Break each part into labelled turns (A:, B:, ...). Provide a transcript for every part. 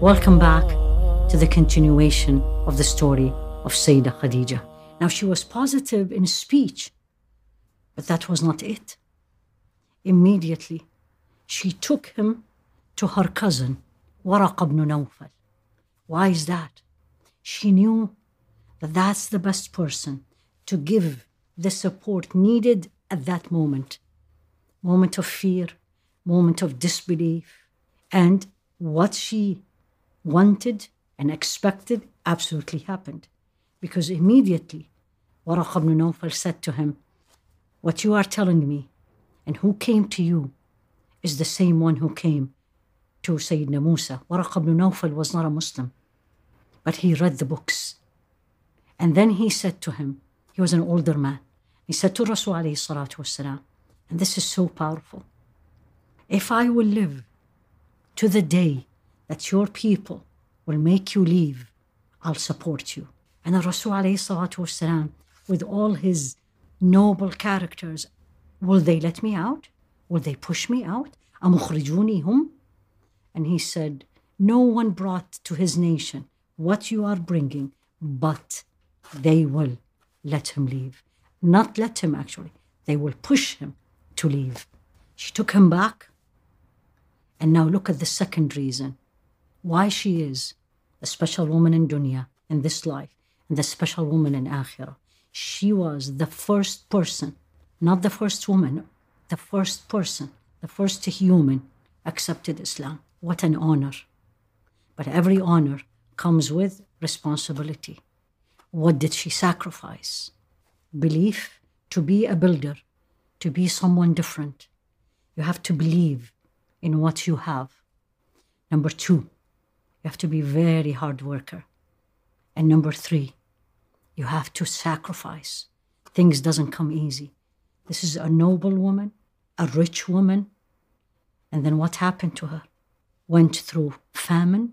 A: Welcome back to the continuation of the story of Sayyidah Khadija. Now, she was positive in speech, but that was not it. Immediately, she took him to her cousin, Waraq ibn Nawfal. Why is that? She knew that that's the best person to give the support needed at that moment. Moment of fear, moment of disbelief, and what she wanted and expected absolutely happened. Because immediately, Waraq ibn Nawfal said to him, What you are telling me and who came to you is the same one who came to Sayyidina Musa. Waraq ibn Nawfal was not a Muslim, but he read the books. And then he said to him, he was an older man, he said to Rasul and this is so powerful. If I will live to the day that your people will make you leave, I'll support you. And the Rasul والسلام, with all his noble characters, will they let me out? Will they push me out? hum? And he said, No one brought to his nation what you are bringing, but they will let him leave. Not let him, actually. They will push him to leave. She took him back. And now look at the second reason why she is a special woman in dunya, in this life, and the special woman in akhirah. She was the first person, not the first woman, the first person, the first human accepted Islam. What an honor. But every honor comes with responsibility. What did she sacrifice? Belief to be a builder, to be someone different. You have to believe in what you have. Number two, you have to be very hard worker. And number three, you have to sacrifice. Things doesn't come easy. This is a noble woman, a rich woman. And then what happened to her? Went through famine.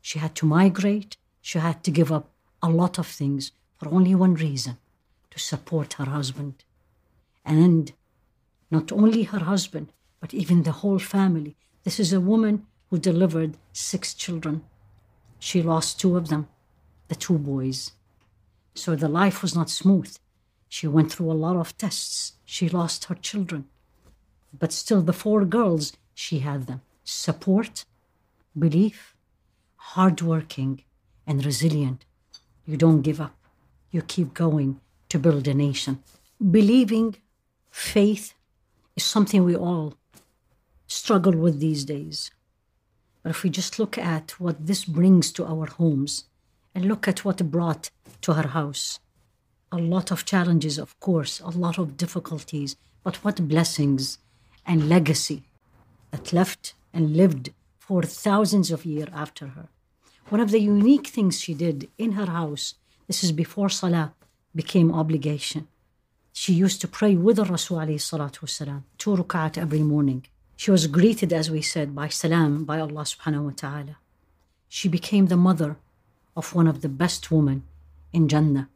A: She had to migrate. She had to give up a lot of things for only one reason to support her husband. And not only her husband, but even the whole family. This is a woman who delivered six children. She lost two of them, the two boys. So the life was not smooth. She went through a lot of tests. She lost her children. But still, the four girls, she had them support, belief, hardworking, and resilient. You don't give up. You keep going to build a nation. Believing, faith is something we all struggle with these days. But if we just look at what this brings to our homes and look at what it brought to her house, a lot of challenges, of course, a lot of difficulties, but what blessings and legacy that left and lived for thousands of years after her. One of the unique things she did in her house, this is before Salah became obligation. She used to pray with the Rasul والسلام, two rukat every morning. She was greeted, as we said, by salam by Allah subhanahu wa ta'ala. She became the mother of one of the best women in Jannah.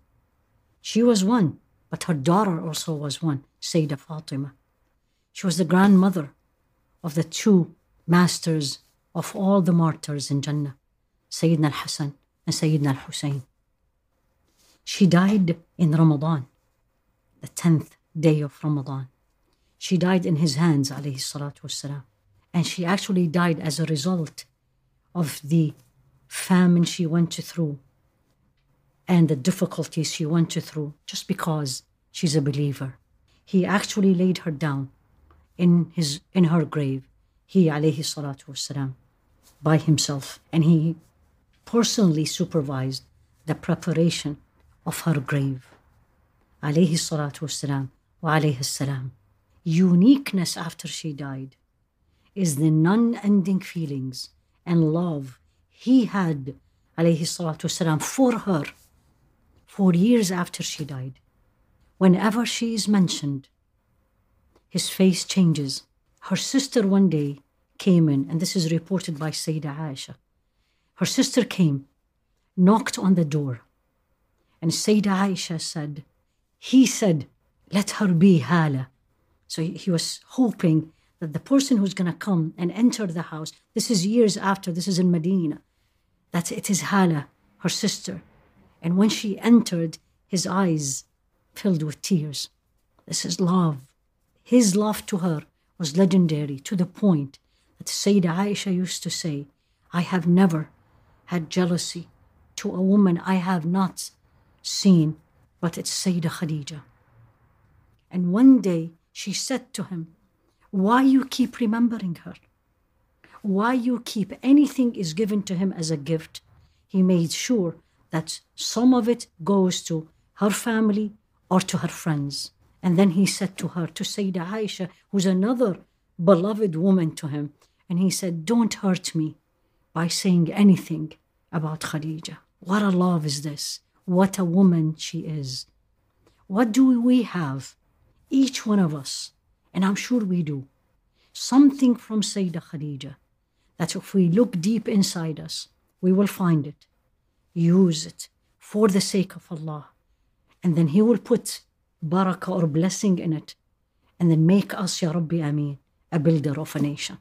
A: She was one, but her daughter also was one, Sayyidah Fatima. She was the grandmother of the two masters of all the martyrs in Jannah, Sayyidina al-Hassan and Sayyidina al-Hussein. She died in Ramadan, the 10th day of Ramadan. She died in his hands, alayhi salatu wasalam. And she actually died as a result of the famine she went through and the difficulties she went through just because she's a believer. He actually laid her down in his in her grave, he alayhi salatu wasalam, by himself. And he personally supervised the preparation of her grave. Alayhi salatu wasalam wa alayhi salam uniqueness after she died is the non ending feelings and love he had, alayhi salatu for her for years after she died. Whenever she is mentioned, his face changes. Her sister one day came in, and this is reported by Sayyida Aisha. Her sister came, knocked on the door, and Sayyida Aisha said, He said, Let her be Hala. So he was hoping that the person who's going to come and enter the house, this is years after, this is in Medina, that it is Hala, her sister. And when she entered, his eyes filled with tears. This is love. His love to her was legendary to the point that Sayyidah Aisha used to say, I have never had jealousy to a woman I have not seen, but it's Sayyidah Khadija. And one day she said to him, Why you keep remembering her? Why you keep anything is given to him as a gift? He made sure that some of it goes to her family or to her friends. And then he said to her, to Sayyidah Aisha, who's another beloved woman to him, and he said, Don't hurt me by saying anything about Khadija. What a love is this? What a woman she is. What do we have? Each one of us, and I'm sure we do, something from Sayyidah Khadija that if we look deep inside us, we will find it. Use it for the sake of Allah. And then He will put barakah or blessing in it. And then make us, Ya Rabbi Ameen, a builder of a nation.